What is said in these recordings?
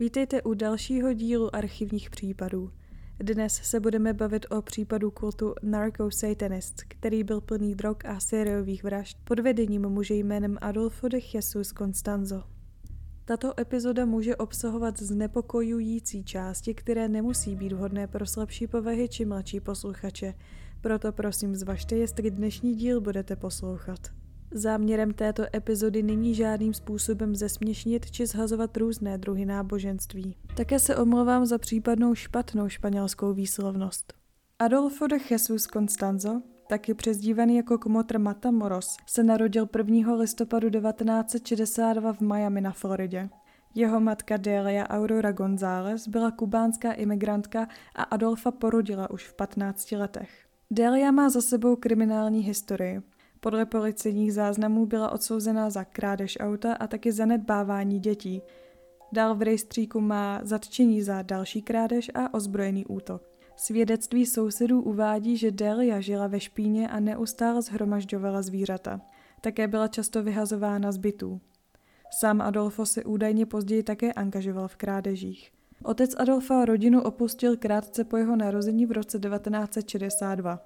Vítejte u dalšího dílu archivních případů. Dnes se budeme bavit o případu kultu Narco Satanist, který byl plný drog a sériových vražd pod vedením muže jménem Adolfo de Jesus Constanzo. Tato epizoda může obsahovat znepokojující části, které nemusí být vhodné pro slabší povahy či mladší posluchače. Proto prosím zvažte, jestli dnešní díl budete poslouchat. Záměrem této epizody není žádným způsobem zesměšnit či zhazovat různé druhy náboženství. Také se omlouvám za případnou špatnou španělskou výslovnost. Adolfo de Jesus Constanzo, taky přezdívaný jako Kmotr Matamoros, se narodil 1. listopadu 1962 v Miami na Floridě. Jeho matka Delia Aurora González byla kubánská imigrantka a Adolfa porodila už v 15 letech. Delia má za sebou kriminální historii. Podle policejních záznamů byla odsouzená za krádež auta a taky zanedbávání dětí. Dál v rejstříku má zatčení za další krádež a ozbrojený útok. Svědectví sousedů uvádí, že Delia žila ve špíně a neustále zhromažďovala zvířata. Také byla často vyhazována z bytů. Sám Adolfo se údajně později také angažoval v krádežích. Otec Adolfa rodinu opustil krátce po jeho narození v roce 1962.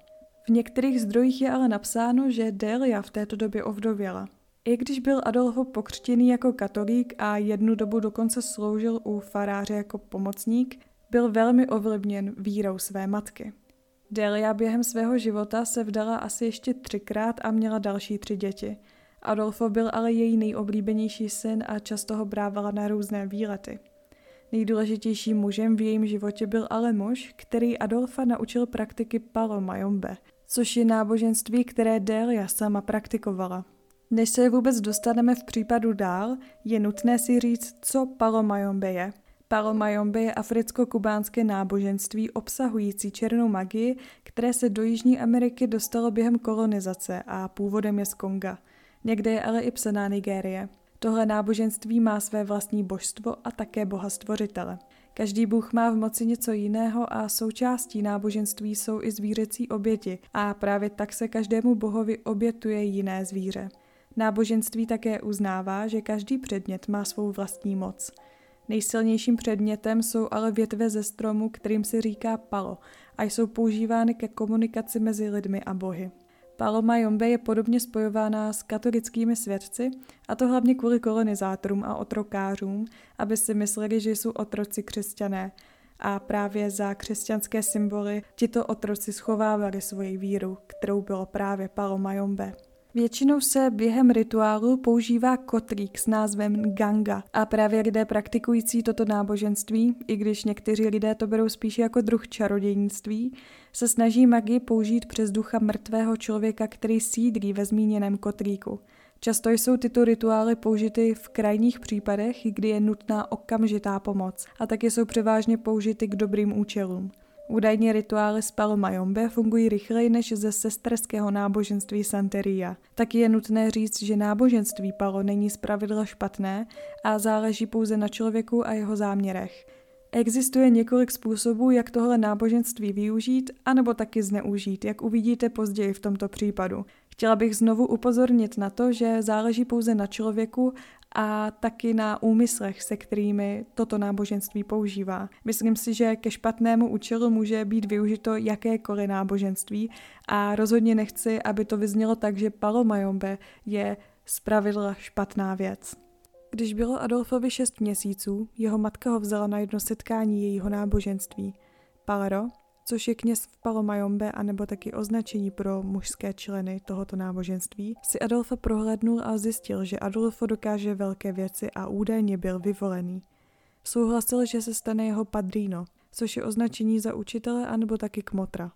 V některých zdrojích je ale napsáno, že Delia v této době ovdověla. I když byl Adolfo pokřtěný jako katolík a jednu dobu dokonce sloužil u faráře jako pomocník, byl velmi ovlivněn vírou své matky. Delia během svého života se vdala asi ještě třikrát a měla další tři děti. Adolfo byl ale její nejoblíbenější syn a často ho brávala na různé výlety. Nejdůležitějším mužem v jejím životě byl ale muž, který Adolfa naučil praktiky Palo Mayombe, což je náboženství, které Delia sama praktikovala. Než se vůbec dostaneme v případu dál, je nutné si říct, co Palo Mayombe je. Palo Mayombe je africko-kubánské náboženství obsahující černou magii, které se do Jižní Ameriky dostalo během kolonizace a původem je z Konga. Někde je ale i psaná Nigérie. Tohle náboženství má své vlastní božstvo a také boha stvořitele. Každý bůh má v moci něco jiného a součástí náboženství jsou i zvířecí oběti a právě tak se každému bohovi obětuje jiné zvíře. Náboženství také uznává, že každý předmět má svou vlastní moc. Nejsilnějším předmětem jsou ale větve ze stromu, kterým se říká palo a jsou používány ke komunikaci mezi lidmi a bohy. Paloma Jombe je podobně spojována s katolickými svědci, a to hlavně kvůli kolonizátorům a otrokářům, aby si mysleli, že jsou otroci křesťané. A právě za křesťanské symboly tito otroci schovávali svoji víru, kterou bylo právě Paloma Jombe. Většinou se během rituálu používá kotlík s názvem ganga a právě lidé praktikující toto náboženství, i když někteří lidé to berou spíš jako druh čarodějnictví, se snaží magii použít přes ducha mrtvého člověka, který sídlí ve zmíněném kotlíku. Často jsou tyto rituály použity v krajních případech, kdy je nutná okamžitá pomoc a taky jsou převážně použity k dobrým účelům. Údajně rituály z Mayombe fungují rychleji než ze sesterského náboženství Santeria. Taky je nutné říct, že náboženství Palo není zpravidla špatné a záleží pouze na člověku a jeho záměrech. Existuje několik způsobů, jak tohle náboženství využít, anebo taky zneužít, jak uvidíte později v tomto případu. Chtěla bych znovu upozornit na to, že záleží pouze na člověku a taky na úmyslech, se kterými toto náboženství používá. Myslím si, že ke špatnému účelu může být využito jakékoliv náboženství a rozhodně nechci, aby to vyznělo tak, že Palomajombe je zpravidla špatná věc. Když bylo Adolfovi šest měsíců, jeho matka ho vzala na jedno setkání jejího náboženství. Palero, což je kněz v Palomajombe anebo taky označení pro mužské členy tohoto náboženství, si Adolfa prohlédnul a zjistil, že Adolfo dokáže velké věci a údajně byl vyvolený. Souhlasil, že se stane jeho padrino, což je označení za učitele anebo taky kmotra.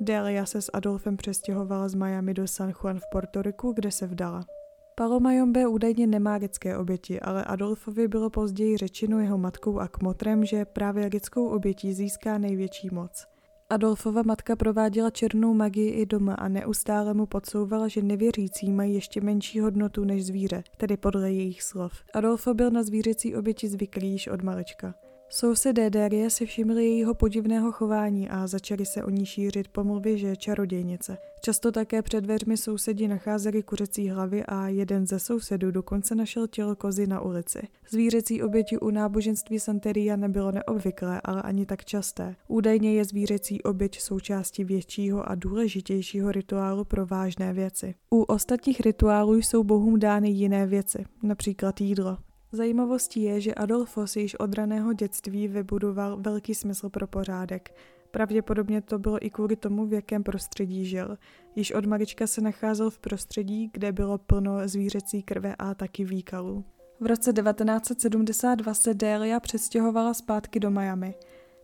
Delia se s Adolfem přestěhovala z Miami do San Juan v Portoriku, kde se vdala. Paloma Jombe údajně nemá lidské oběti, ale Adolfovi bylo později řečeno jeho matkou a kmotrem, že právě lidskou obětí získá největší moc. Adolfova matka prováděla černou magii i doma a neustále mu podsouvala, že nevěřící mají ještě menší hodnotu než zvíře, tedy podle jejich slov. Adolfo byl na zvířecí oběti zvyklý již od malička. Sousedé Dérie si všimli jejího podivného chování a začali se o ní šířit pomluvy, že je čarodějnice. Často také před dveřmi sousedí nacházeli kuřecí hlavy a jeden ze sousedů dokonce našel tělo kozy na ulici. Zvířecí oběti u náboženství Santeria nebylo neobvyklé, ale ani tak časté. Údajně je zvířecí oběť součástí většího a důležitějšího rituálu pro vážné věci. U ostatních rituálů jsou bohům dány jiné věci, například jídlo. Zajímavostí je, že Adolfo si již od raného dětství vybudoval velký smysl pro pořádek. Pravděpodobně to bylo i kvůli tomu, v jakém prostředí žil. Již od malička se nacházel v prostředí, kde bylo plno zvířecí krve a taky výkalů. V roce 1972 se Delia přestěhovala zpátky do Miami.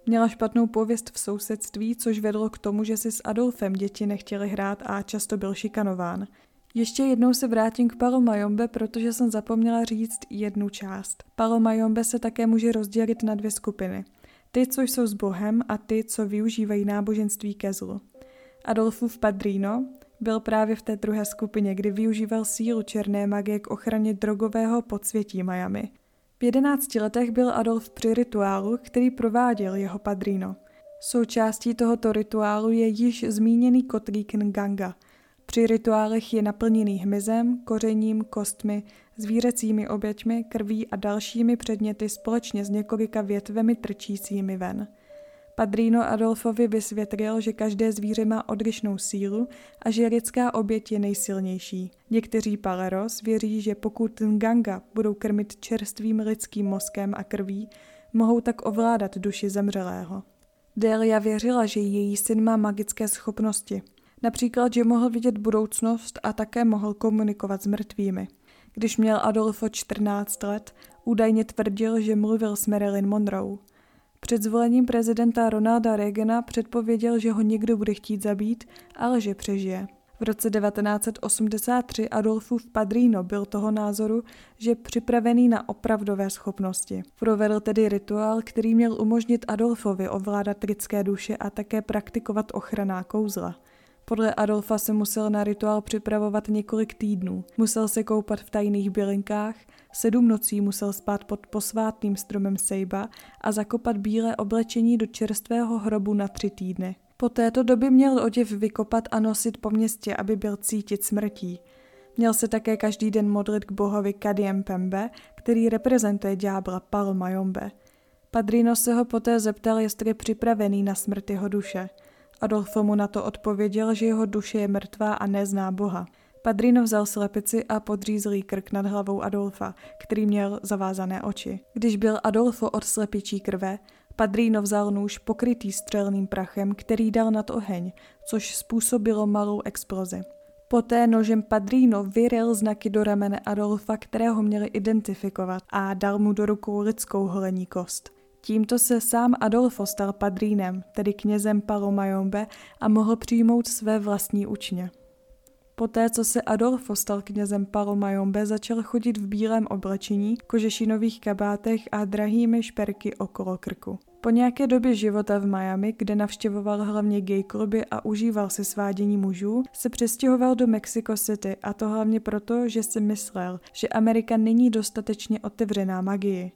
Měla špatnou pověst v sousedství, což vedlo k tomu, že si s Adolfem děti nechtěli hrát a často byl šikanován. Ještě jednou se vrátím k Palomajombe, protože jsem zapomněla říct jednu část. Palomajombe se také může rozdělit na dvě skupiny. Ty, co jsou s Bohem a ty, co využívají náboženství ke zlu. Adolfův padrino byl právě v té druhé skupině, kdy využíval sílu černé magie k ochraně drogového podsvětí Miami. V jedenácti letech byl Adolf při rituálu, který prováděl jeho padrino. Součástí tohoto rituálu je již zmíněný kotlík Nganga – při rituálech je naplněný hmyzem, kořením, kostmi, zvířecími oběťmi, krví a dalšími předměty společně s několika větvemi trčícími ven. Padrino Adolfovi vysvětlil, že každé zvíře má odlišnou sílu a že lidská oběť je nejsilnější. Někteří paleros věří, že pokud Nganga budou krmit čerstvým lidským mozkem a krví, mohou tak ovládat duši zemřelého. Delia věřila, že její syn má magické schopnosti – Například, že mohl vidět budoucnost a také mohl komunikovat s mrtvými. Když měl Adolfo 14 let, údajně tvrdil, že mluvil s Marilyn Monroe. Před zvolením prezidenta Ronalda Reagana předpověděl, že ho někdo bude chtít zabít, ale že přežije. V roce 1983 Adolfův padrino byl toho názoru, že připravený na opravdové schopnosti. Provedl tedy rituál, který měl umožnit Adolfovi ovládat lidské duše a také praktikovat ochranná kouzla. Podle Adolfa se musel na rituál připravovat několik týdnů. Musel se koupat v tajných bylinkách, sedm nocí musel spát pod posvátným stromem sejba a zakopat bílé oblečení do čerstvého hrobu na tři týdny. Po této době měl oděv vykopat a nosit po městě, aby byl cítit smrtí. Měl se také každý den modlit k bohovi Kadiem Pembe, který reprezentuje ďábla Mayombe. Padrino se ho poté zeptal, jestli je připravený na smrt jeho duše – Adolfo mu na to odpověděl, že jeho duše je mrtvá a nezná Boha. Padrino vzal slepici a podřízl jí krk nad hlavou Adolfa, který měl zavázané oči. Když byl Adolfo od slepičí krve, Padrino vzal nůž pokrytý střelným prachem, který dal nad oheň, což způsobilo malou explozi. Poté nožem Padrino vyril znaky do ramene Adolfa, kterého měli identifikovat a dal mu do rukou lidskou holení kost. Tímto se sám Adolfo stal padrínem, tedy knězem Palomajombe a mohl přijmout své vlastní učně. Poté, co se Adolfo stal knězem Palomajombe, začal chodit v bílém oblečení, kožešinových kabátech a drahými šperky okolo krku. Po nějaké době života v Miami, kde navštěvoval hlavně gay kluby a užíval si svádění mužů, se přestěhoval do Mexico City a to hlavně proto, že si myslel, že Amerika není dostatečně otevřená magii.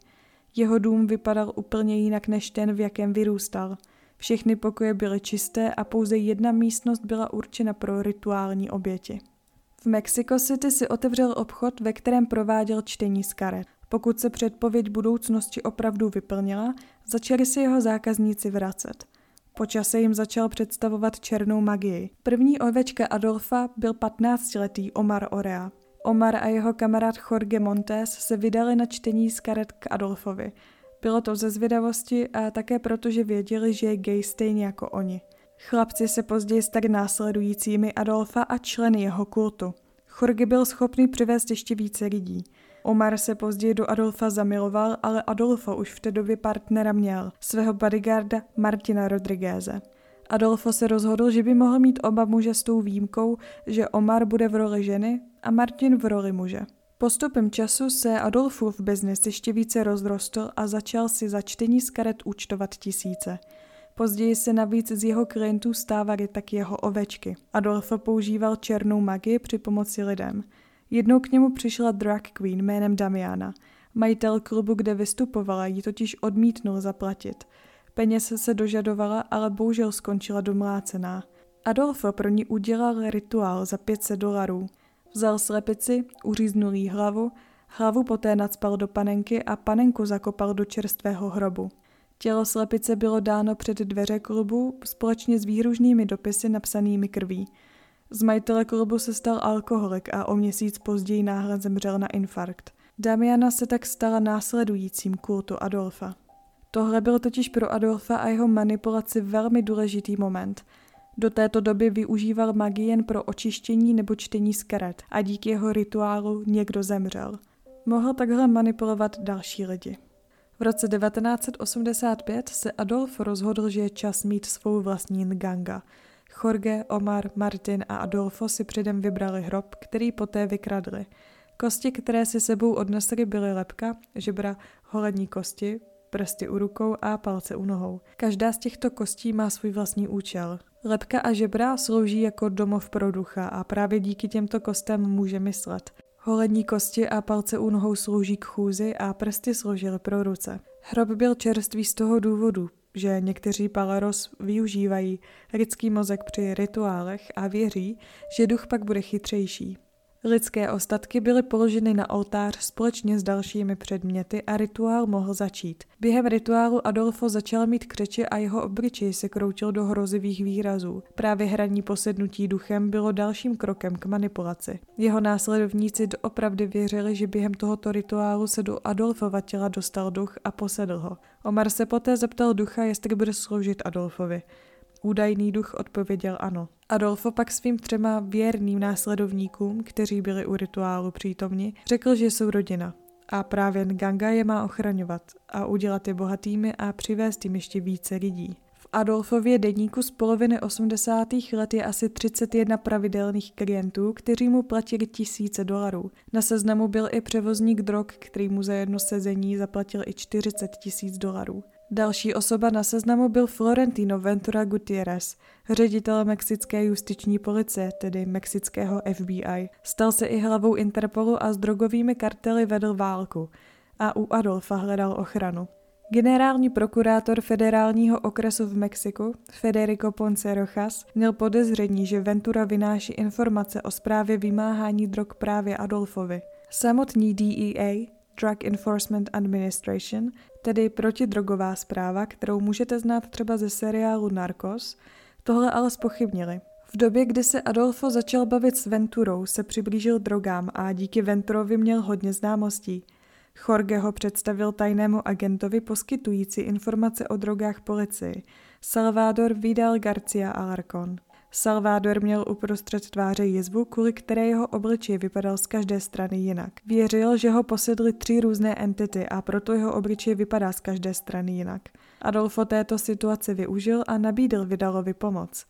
Jeho dům vypadal úplně jinak než ten, v jakém vyrůstal. Všechny pokoje byly čisté a pouze jedna místnost byla určena pro rituální oběti. V Mexico City si otevřel obchod, ve kterém prováděl čtení z karet. Pokud se předpověď budoucnosti opravdu vyplnila, začali si jeho zákazníci vracet. Po čase jim začal představovat černou magii. První ovečka Adolfa byl 15-letý Omar Orea. Omar a jeho kamarád Jorge Montes se vydali na čtení z karet k Adolfovi. Bylo to ze zvědavosti a také proto, že věděli, že je gay stejně jako oni. Chlapci se později stali následujícími Adolfa a členy jeho kultu. Jorge byl schopný přivést ještě více lidí. Omar se později do Adolfa zamiloval, ale Adolfo už v té době partnera měl, svého bodyguarda Martina Rodrigueze. Adolfo se rozhodl, že by mohl mít oba muže s tou výjimkou, že Omar bude v roli ženy a Martin v roli muže. Postupem času se Adolfův biznis ještě více rozrostl a začal si za čtení z karet účtovat tisíce. Později se navíc z jeho klientů stávaly tak jeho ovečky. Adolfo používal černou magii při pomoci lidem. Jednou k němu přišla drag queen jménem Damiana. Majitel klubu, kde vystupovala, ji totiž odmítnul zaplatit. Peněz se dožadovala, ale bohužel skončila domlácená. Adolfo pro ní udělal rituál za 500 dolarů. Vzal slepici, uříznul jí hlavu, hlavu poté nadspal do panenky a panenku zakopal do čerstvého hrobu. Tělo slepice bylo dáno před dveře klubu společně s výhružnými dopisy napsanými krví. Z majitele klubu se stal alkoholik a o měsíc později náhle zemřel na infarkt. Damiana se tak stala následujícím kultu Adolfa. Tohle byl totiž pro Adolfa a jeho manipulaci velmi důležitý moment. Do této doby využíval magii jen pro očištění nebo čtení z karet a díky jeho rituálu někdo zemřel. Mohl takhle manipulovat další lidi. V roce 1985 se Adolf rozhodl, že je čas mít svou vlastní Nganga. Jorge, Omar, Martin a Adolfo si předem vybrali hrob, který poté vykradli. Kosti, které si sebou odnesli, byly lepka, žebra, holední kosti, prsty u rukou a palce u nohou. Každá z těchto kostí má svůj vlastní účel. Lepka a žebra slouží jako domov pro ducha a právě díky těmto kostem může myslet. Holední kosti a palce u nohou slouží k chůzi a prsty sloužily pro ruce. Hrob byl čerstvý z toho důvodu, že někteří palaros využívají lidský mozek při rituálech a věří, že duch pak bude chytřejší. Lidské ostatky byly položeny na oltář společně s dalšími předměty a rituál mohl začít. Během rituálu Adolfo začal mít křeče a jeho obličej se kroutil do hrozivých výrazů. Právě hraní posednutí duchem bylo dalším krokem k manipulaci. Jeho následovníci doopravdy věřili, že během tohoto rituálu se do Adolfova těla dostal duch a posedl ho. Omar se poté zeptal ducha, jestli bude sloužit Adolfovi. Údajný duch odpověděl ano. Adolfo pak svým třema věrným následovníkům, kteří byli u rituálu přítomni, řekl, že jsou rodina. A právě Nganga je má ochraňovat a udělat je bohatými a přivést jim ještě více lidí. V Adolfově deníku z poloviny 80. let je asi 31 pravidelných klientů, kteří mu platili tisíce dolarů. Na seznamu byl i převozník drog, který mu za jedno sezení zaplatil i 40 tisíc dolarů. Další osoba na seznamu byl Florentino Ventura Gutierrez, ředitel mexické justiční policie, tedy mexického FBI. Stal se i hlavou Interpolu a s drogovými kartely vedl válku a u Adolfa hledal ochranu. Generální prokurátor federálního okresu v Mexiku, Federico Ponce Rojas, měl podezření, že Ventura vynáší informace o zprávě vymáhání drog právě Adolfovi. Samotní DEA, Drug Enforcement Administration, tedy protidrogová zpráva, kterou můžete znát třeba ze seriálu Narcos, tohle ale spochybnili. V době, kdy se Adolfo začal bavit s Venturou, se přiblížil drogám a díky Venturovi měl hodně známostí. Jorge ho představil tajnému agentovi poskytující informace o drogách policii, Salvador Vidal Garcia Alarcon. Salvador měl uprostřed tváře jizvu, kvůli které jeho obličej vypadal z každé strany jinak. Věřil, že ho posedly tři různé entity a proto jeho obličej vypadá z každé strany jinak. Adolfo této situace využil a nabídl Vidalovi pomoc.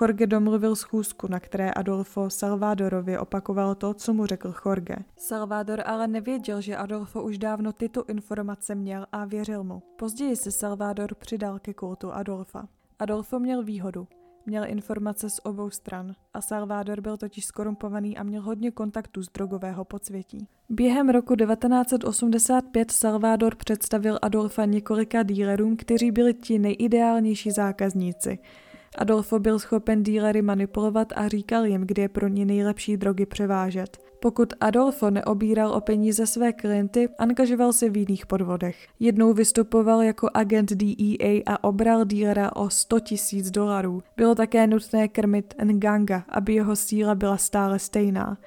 Jorge domluvil schůzku, na které Adolfo Salvadorovi opakoval to, co mu řekl Jorge. Salvador ale nevěděl, že Adolfo už dávno tyto informace měl a věřil mu. Později se Salvador přidal ke kultu Adolfa. Adolfo měl výhodu. Měl informace z obou stran a Salvador byl totiž skorumpovaný a měl hodně kontaktů z drogového podsvětí. Během roku 1985 Salvador představil Adolfa několika dílerům, kteří byli ti nejideálnější zákazníci – Adolfo byl schopen dílery manipulovat a říkal jim, kde je pro ně nejlepší drogy převážet. Pokud Adolfo neobíral o peníze své klienty, angažoval se v jiných podvodech. Jednou vystupoval jako agent DEA a obral dílera o 100 tisíc dolarů. Bylo také nutné krmit Nganga, aby jeho síla byla stále stejná.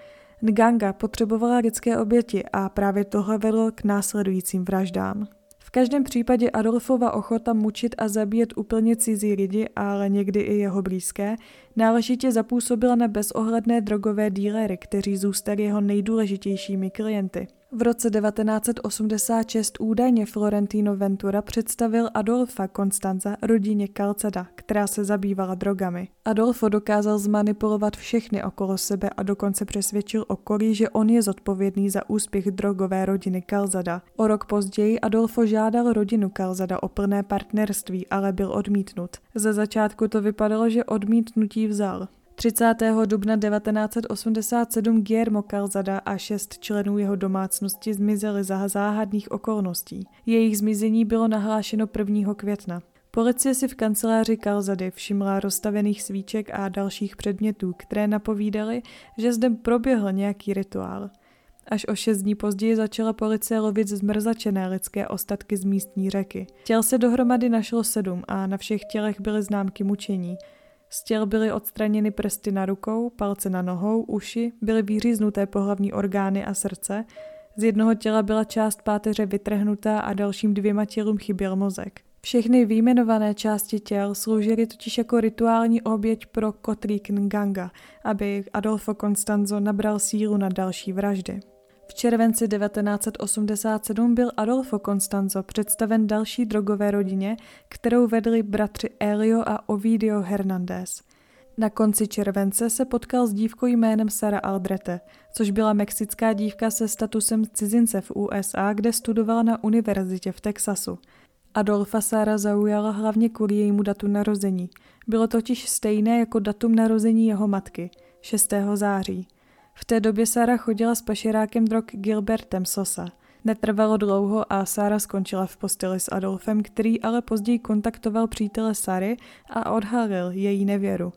Nganga potřebovala lidské oběti a právě tohle vedlo k následujícím vraždám. Každém případě Adolfova ochota mučit a zabíjet úplně cizí lidi, ale někdy i jeho blízké, náležitě zapůsobila na bezohledné drogové dílery, kteří zůstali jeho nejdůležitějšími klienty. V roce 1986 údajně Florentino Ventura představil Adolfa Constanza rodině Calceda, která se zabývala drogami. Adolfo dokázal zmanipulovat všechny okolo sebe a dokonce přesvědčil okolí, že on je zodpovědný za úspěch drogové rodiny Calzada. O rok později Adolfo žádal rodinu Calzada o plné partnerství, ale byl odmítnut. Ze začátku to vypadalo, že odmítnutí vzal. 30. dubna 1987 Guillermo Calzada a šest členů jeho domácnosti zmizeli za záhadných okolností. Jejich zmizení bylo nahlášeno 1. května. Policie si v kanceláři Calzady všimla rozstavených svíček a dalších předmětů, které napovídaly, že zde proběhl nějaký rituál. Až o šest dní později začala policie lovit zmrzačené lidské ostatky z místní řeky. Těl se dohromady našlo sedm a na všech tělech byly známky mučení. Z těl byly odstraněny prsty na rukou, palce na nohou, uši, byly vyříznuté pohlavní orgány a srdce, z jednoho těla byla část páteře vytrhnutá a dalším dvěma tělům chyběl mozek. Všechny výjmenované části těl sloužily totiž jako rituální oběť pro Kotrik Nganga, aby Adolfo Constanzo nabral sílu na další vraždy. V červenci 1987 byl Adolfo Constanzo představen další drogové rodině, kterou vedli bratři Elio a Ovidio Hernández. Na konci července se potkal s dívkou jménem Sara Aldrete, což byla mexická dívka se statusem cizince v USA, kde studovala na univerzitě v Texasu. Adolfa Sara zaujala hlavně kvůli jejímu datu narození. Bylo totiž stejné jako datum narození jeho matky, 6. září. V té době Sara chodila s pašerákem drog Gilbertem Sosa. Netrvalo dlouho a Sara skončila v posteli s Adolfem, který ale později kontaktoval přítele Sary a odhalil její nevěru.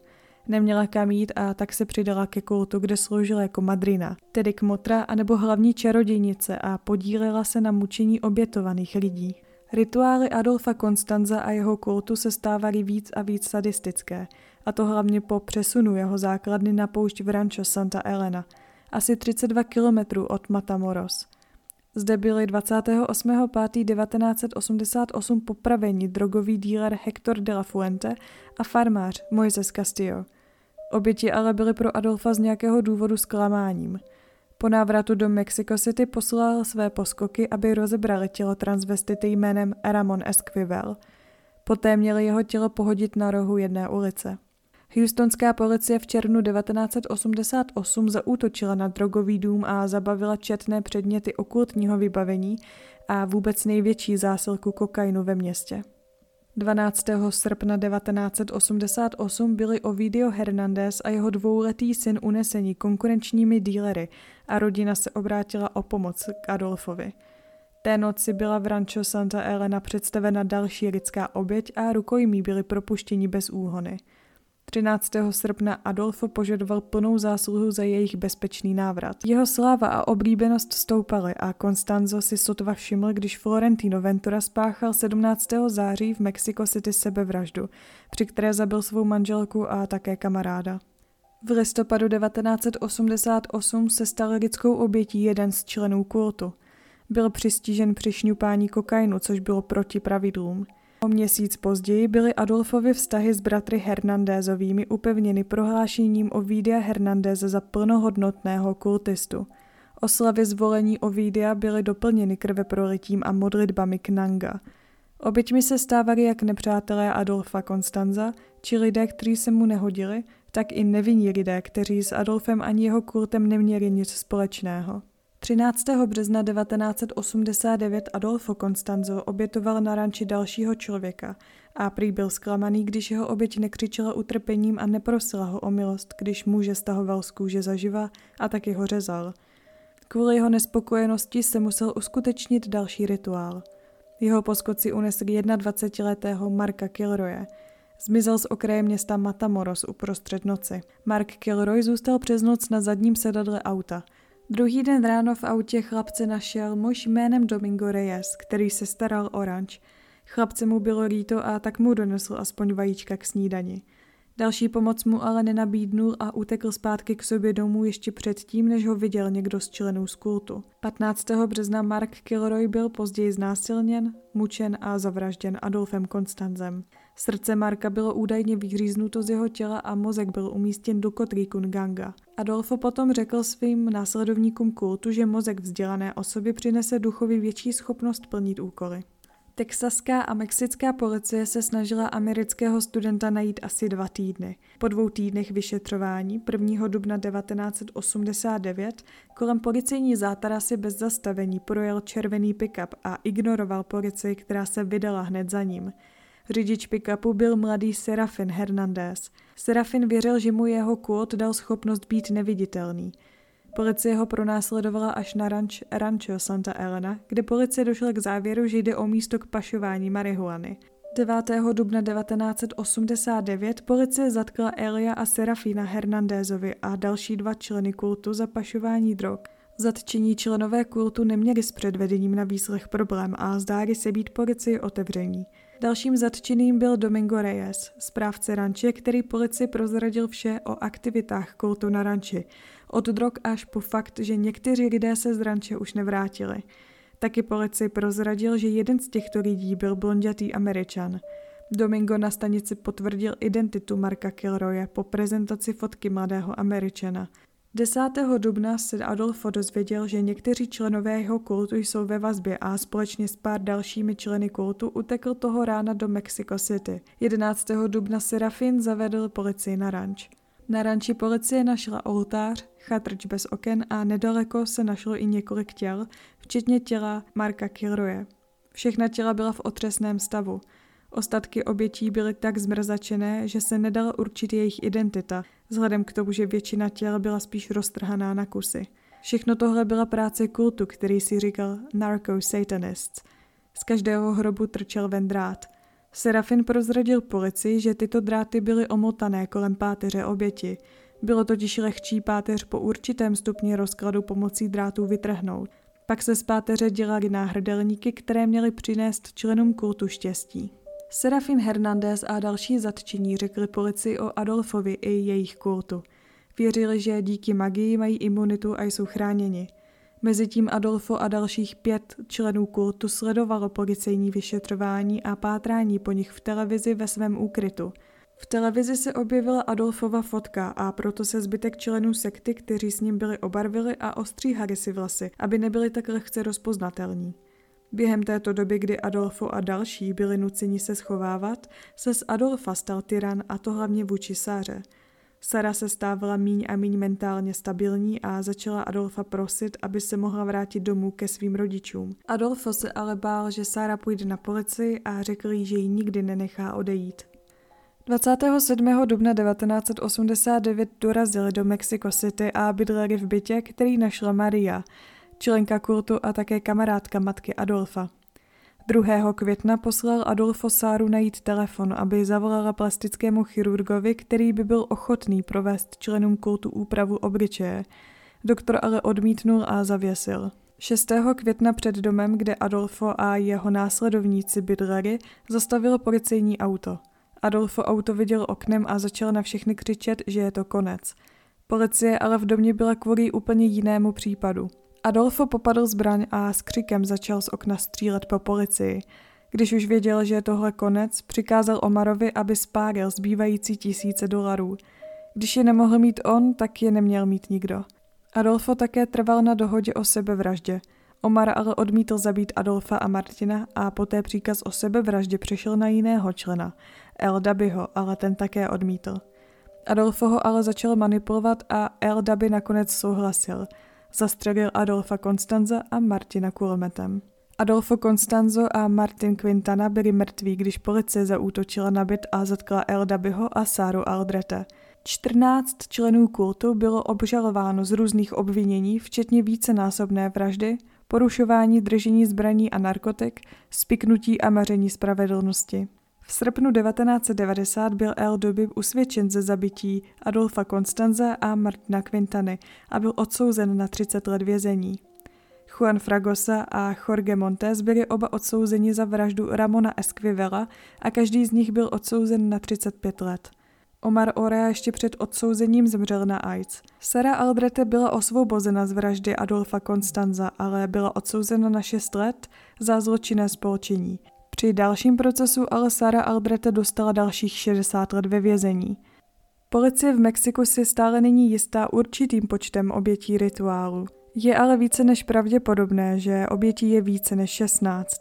Neměla kam jít a tak se přidala ke kultu, kde sloužila jako madrina, tedy kmotra anebo hlavní čarodějnice a podílela se na mučení obětovaných lidí. Rituály Adolfa Konstanza a jeho kultu se stávaly víc a víc sadistické, a to hlavně po přesunu jeho základny na poušť v Rancho Santa Elena, asi 32 kilometrů od Matamoros. Zde byli 28.5.1988 popraveni drogový díler Hector de la Fuente a farmář Moises Castillo. Oběti ale byly pro Adolfa z nějakého důvodu zklamáním – po návratu do Mexico City poslal své poskoky, aby rozebrali tělo transvestity jménem Ramon Esquivel. Poté měli jeho tělo pohodit na rohu jedné ulice. Houstonská policie v červnu 1988 zaútočila na drogový dům a zabavila četné předměty okultního vybavení a vůbec největší zásilku kokainu ve městě. 12. srpna 1988 byli Ovidio Hernández a jeho dvouletý syn uneseni konkurenčními dílery a rodina se obrátila o pomoc k Adolfovi. Té noci byla v Rancho Santa Elena představena další lidská oběť a rukojmí byli propuštěni bez úhony – 13. srpna Adolfo požadoval plnou zásluhu za jejich bezpečný návrat. Jeho sláva a oblíbenost stoupaly a Constanzo si sotva všiml, když Florentino Ventura spáchal 17. září v Mexico City sebevraždu, při které zabil svou manželku a také kamaráda. V listopadu 1988 se stal lidskou obětí jeden z členů kultu. Byl přistižen při šňupání kokainu, což bylo proti pravidlům. O měsíc později byly Adolfovi vztahy s bratry Hernandézovými upevněny prohlášením Ovidia Hernandéze za plnohodnotného kultistu. Oslavy zvolení Ovidia byly doplněny krveprolitím a modlitbami k Nanga. Oběťmi se stávali jak nepřátelé Adolfa Konstanza, či lidé, kteří se mu nehodili, tak i nevinní lidé, kteří s Adolfem ani jeho kultem neměli nic společného. 13. března 1989 Adolfo Constanzo obětoval na ranči dalšího člověka a prý byl zklamaný, když jeho oběť nekřičela utrpením a neprosila ho o milost, když muže stahoval z kůže zaživa a taky ho řezal. Kvůli jeho nespokojenosti se musel uskutečnit další rituál. Jeho poskoci unesli 21-letého Marka Kilroye. Zmizel z okraje města Matamoros uprostřed noci. Mark Kilroy zůstal přes noc na zadním sedadle auta – Druhý den ráno v autě chlapce našel muž jménem Domingo Reyes, který se staral o ranč. Chlapce mu bylo líto a tak mu donesl aspoň vajíčka k snídani. Další pomoc mu ale nenabídnul a utekl zpátky k sobě domů ještě předtím, než ho viděl někdo z členů z kultu. 15. března Mark Kilroy byl později znásilněn, mučen a zavražděn Adolfem Konstanzem. Srdce Marka bylo údajně vyhříznuto z jeho těla a mozek byl umístěn do kotlíku Nganga. Adolfo potom řekl svým následovníkům kultu, že mozek vzdělané osoby přinese duchovi větší schopnost plnit úkoly. Texaská a mexická policie se snažila amerického studenta najít asi dva týdny. Po dvou týdnech vyšetřování 1. dubna 1989 kolem policejní zátarasy bez zastavení projel červený pickup a ignoroval policii, která se vydala hned za ním. Řidič pick-upu byl mladý Serafin Hernandez. Serafin věřil, že mu jeho kult dal schopnost být neviditelný. Policie ho pronásledovala až na ranč Rancho Santa Elena, kde policie došla k závěru, že jde o místo k pašování marihuany. 9. dubna 1989 policie zatkla Elia a Serafina Hernandézovi a další dva členy kultu za pašování drog. Zatčení členové kultu neměli s předvedením na výslech problém a zdáli se být policii otevření. Dalším zatčeným byl Domingo Reyes, správce ranče, který policii prozradil vše o aktivitách kultu na ranči, od drog až po fakt, že někteří lidé se z ranče už nevrátili. Taky policii prozradil, že jeden z těchto lidí byl blondětý američan. Domingo na stanici potvrdil identitu Marka Kilroye po prezentaci fotky mladého američana. 10. dubna se Adolfo dozvěděl, že někteří členové jeho kultu jsou ve vazbě a společně s pár dalšími členy kultu utekl toho rána do Mexico City. 11. dubna Serafin zavedl policii na ranč. Na ranči policie našla oltář, chatrč bez oken a nedaleko se našlo i několik těl, včetně těla Marka Kilroje. Všechna těla byla v otřesném stavu. Ostatky obětí byly tak zmrzačené, že se nedala určit jejich identita, vzhledem k tomu, že většina těl byla spíš roztrhaná na kusy. Všechno tohle byla práce kultu, který si říkal narco-satanists. Z každého hrobu trčel ven drát. Serafin prozradil policii, že tyto dráty byly omotané kolem páteře oběti. Bylo totiž lehčí páteř po určitém stupni rozkladu pomocí drátů vytrhnout. Pak se z páteře dělali náhrdelníky, které měly přinést členům kultu štěstí. Serafin Hernandez a další zatčení řekli policii o Adolfovi i jejich kultu. Věřili, že díky magii mají imunitu a jsou chráněni. Mezitím Adolfo a dalších pět členů kultu sledovalo policejní vyšetřování a pátrání po nich v televizi ve svém úkrytu. V televizi se objevila Adolfova fotka a proto se zbytek členů sekty, kteří s ním byli obarvili a ostříhali si vlasy, aby nebyli tak lehce rozpoznatelní. Během této doby, kdy Adolfo a další byli nuceni se schovávat, se z Adolfa stal tyran a to hlavně vůči Sáře. Sara se stávala míň a míň mentálně stabilní a začala Adolfa prosit, aby se mohla vrátit domů ke svým rodičům. Adolfo se ale bál, že Sara půjde na policii a řekl jí, že ji nikdy nenechá odejít. 27. dubna 1989 dorazili do Mexico City a bydleli v bytě, který našla Maria, členka kultu a také kamarádka matky Adolfa. 2. května poslal Adolfo Sáru najít telefon, aby zavolala plastickému chirurgovi, který by byl ochotný provést členům kultu úpravu obličeje. Doktor ale odmítnul a zavěsil. 6. května před domem, kde Adolfo a jeho následovníci bydleli, zastavilo policejní auto. Adolfo auto viděl oknem a začal na všechny křičet, že je to konec. Policie ale v domě byla kvůli úplně jinému případu. Adolfo popadl zbraň a s křikem začal z okna střílet po policii. Když už věděl, že je tohle konec, přikázal Omarovi, aby spálil zbývající tisíce dolarů. Když je nemohl mít on, tak je neměl mít nikdo. Adolfo také trval na dohodě o sebevraždě. Omar ale odmítl zabít Adolfa a Martina a poté příkaz o sebevraždě přešel na jiného člena, El Dabyho, ale ten také odmítl. Adolfo ho ale začal manipulovat a El Daby nakonec souhlasil – Zastřelil Adolfa Constanza a Martina kulometem. Adolfo Constanzo a Martin Quintana byli mrtví, když policie zaútočila na byt a zatkla El Dabyho a Sáru Aldrete. 14 členů kultu bylo obžalováno z různých obvinění, včetně vícenásobné vraždy, porušování držení zbraní a narkotik, spiknutí a maření spravedlnosti. V srpnu 1990 byl El Doby usvědčen ze zabití Adolfa Constanza a Martina Quintany a byl odsouzen na 30 let vězení. Juan Fragosa a Jorge Montes byli oba odsouzeni za vraždu Ramona Esquivela a každý z nich byl odsouzen na 35 let. Omar Orea ještě před odsouzením zemřel na AIDS. Sara Aldrete byla osvobozena z vraždy Adolfa Constanza, ale byla odsouzena na 6 let za zločinné spolčení. Při dalším procesu ale Sara Albrete dostala dalších 60 let ve vězení. Policie v Mexiku si stále není jistá určitým počtem obětí rituálu. Je ale více než pravděpodobné, že obětí je více než 16.